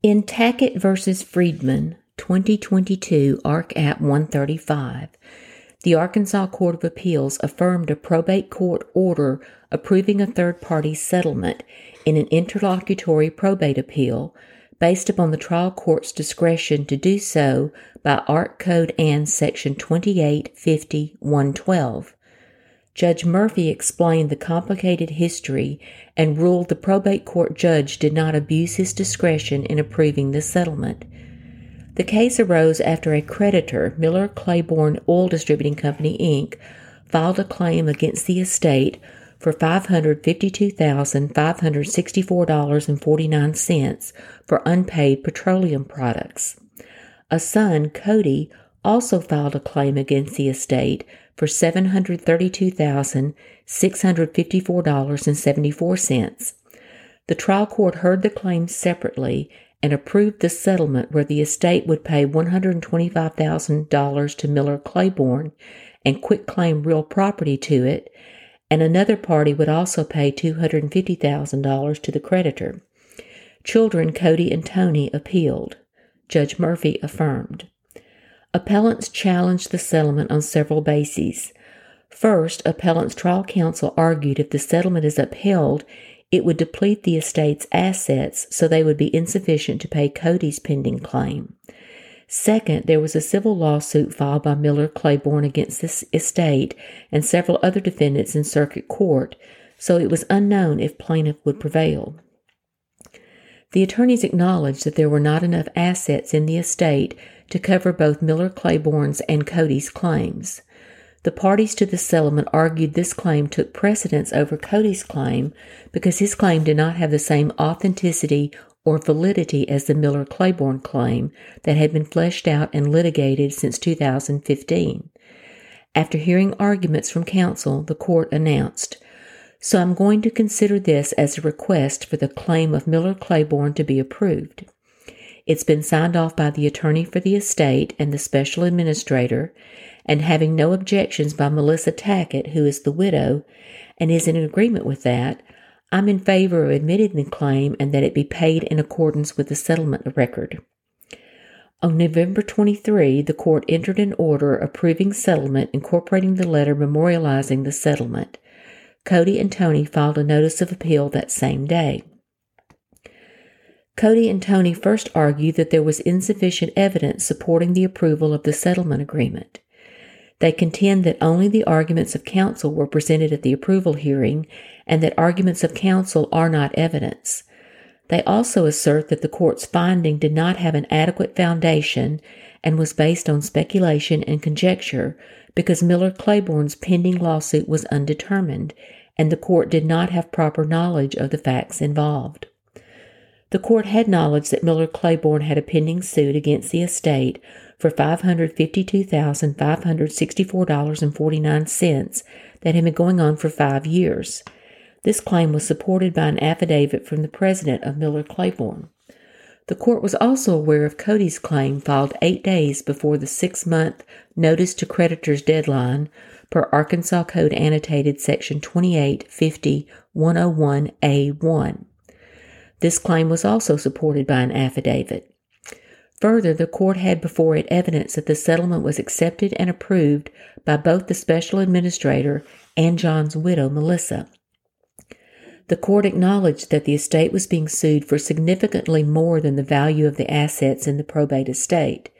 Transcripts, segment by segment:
In Tackett v. Friedman, 2022 Ark. App 135, the Arkansas Court of Appeals affirmed a probate court order approving a third party settlement in an interlocutory probate appeal based upon the trial court's discretion to do so by Ark Code Ann Section 2850.112. Judge Murphy explained the complicated history and ruled the probate court judge did not abuse his discretion in approving the settlement. The case arose after a creditor, Miller Claiborne Oil Distributing Company, Inc., filed a claim against the estate for $552,564.49 for unpaid petroleum products. A son, Cody, also filed a claim against the estate for $732,654.74. The trial court heard the claims separately and approved the settlement where the estate would pay $125,000 to Miller Claiborne and quitclaim real property to it, and another party would also pay $250,000 to the creditor. Children Cody and Tony appealed. Judge Murphy affirmed. Appellants challenged the settlement on several bases. First, appellants' trial counsel argued if the settlement is upheld, it would deplete the estate's assets so they would be insufficient to pay Cody's pending claim. Second, there was a civil lawsuit filed by Miller Claiborne against this estate and several other defendants in circuit court, so it was unknown if plaintiff would prevail. The attorneys acknowledged that there were not enough assets in the estate to cover both Miller Claiborne's and Cody's claims. The parties to the settlement argued this claim took precedence over Cody's claim because his claim did not have the same authenticity or validity as the Miller Claiborne claim that had been fleshed out and litigated since 2015. After hearing arguments from counsel, the court announced, So I'm going to consider this as a request for the claim of Miller Claiborne to be approved. It's been signed off by the attorney for the estate and the special administrator, and having no objections by Melissa Tackett, who is the widow, and is in agreement with that, I'm in favor of admitting the claim and that it be paid in accordance with the settlement record. On November 23, the court entered an order approving settlement incorporating the letter memorializing the settlement. Cody and Tony filed a notice of appeal that same day. Cody and Tony first argued that there was insufficient evidence supporting the approval of the settlement agreement. They contend that only the arguments of counsel were presented at the approval hearing and that arguments of counsel are not evidence. They also assert that the court's finding did not have an adequate foundation and was based on speculation and conjecture because Miller Claiborne's pending lawsuit was undetermined and the court did not have proper knowledge of the facts involved. The court had knowledge that Miller Claiborne had a pending suit against the estate for $552,564.49 that had been going on for five years. This claim was supported by an affidavit from the president of Miller Claiborne. The court was also aware of Cody's claim filed eight days before the six month notice to creditors deadline per Arkansas Code Annotated Section 2850 101A1. This claim was also supported by an affidavit. Further, the court had before it evidence that the settlement was accepted and approved by both the special administrator and John's widow, Melissa. The court acknowledged that the estate was being sued for significantly more than the value of the assets in the probate estate.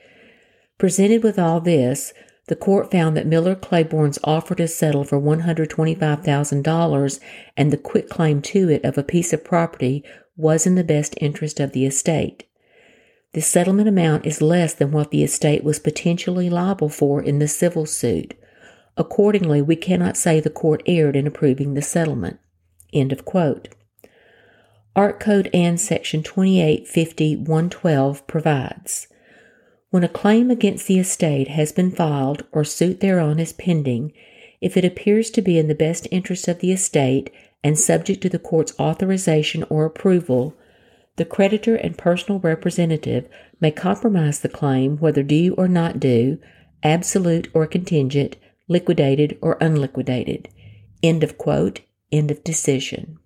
Presented with all this, the court found that Miller Claiborne's offer to settle for $125,000 and the quitclaim to it of a piece of property was in the best interest of the estate. The settlement amount is less than what the estate was potentially liable for in the civil suit. Accordingly, we cannot say the court erred in approving the settlement. End of quote. Ark Code Ann Section 2850.112 provides When a claim against the estate has been filed or suit thereon is pending, if it appears to be in the best interest of the estate and subject to the court's authorization or approval, the creditor and personal representative may compromise the claim whether due or not due, absolute or contingent, liquidated or unliquidated. End of quote. End of decision.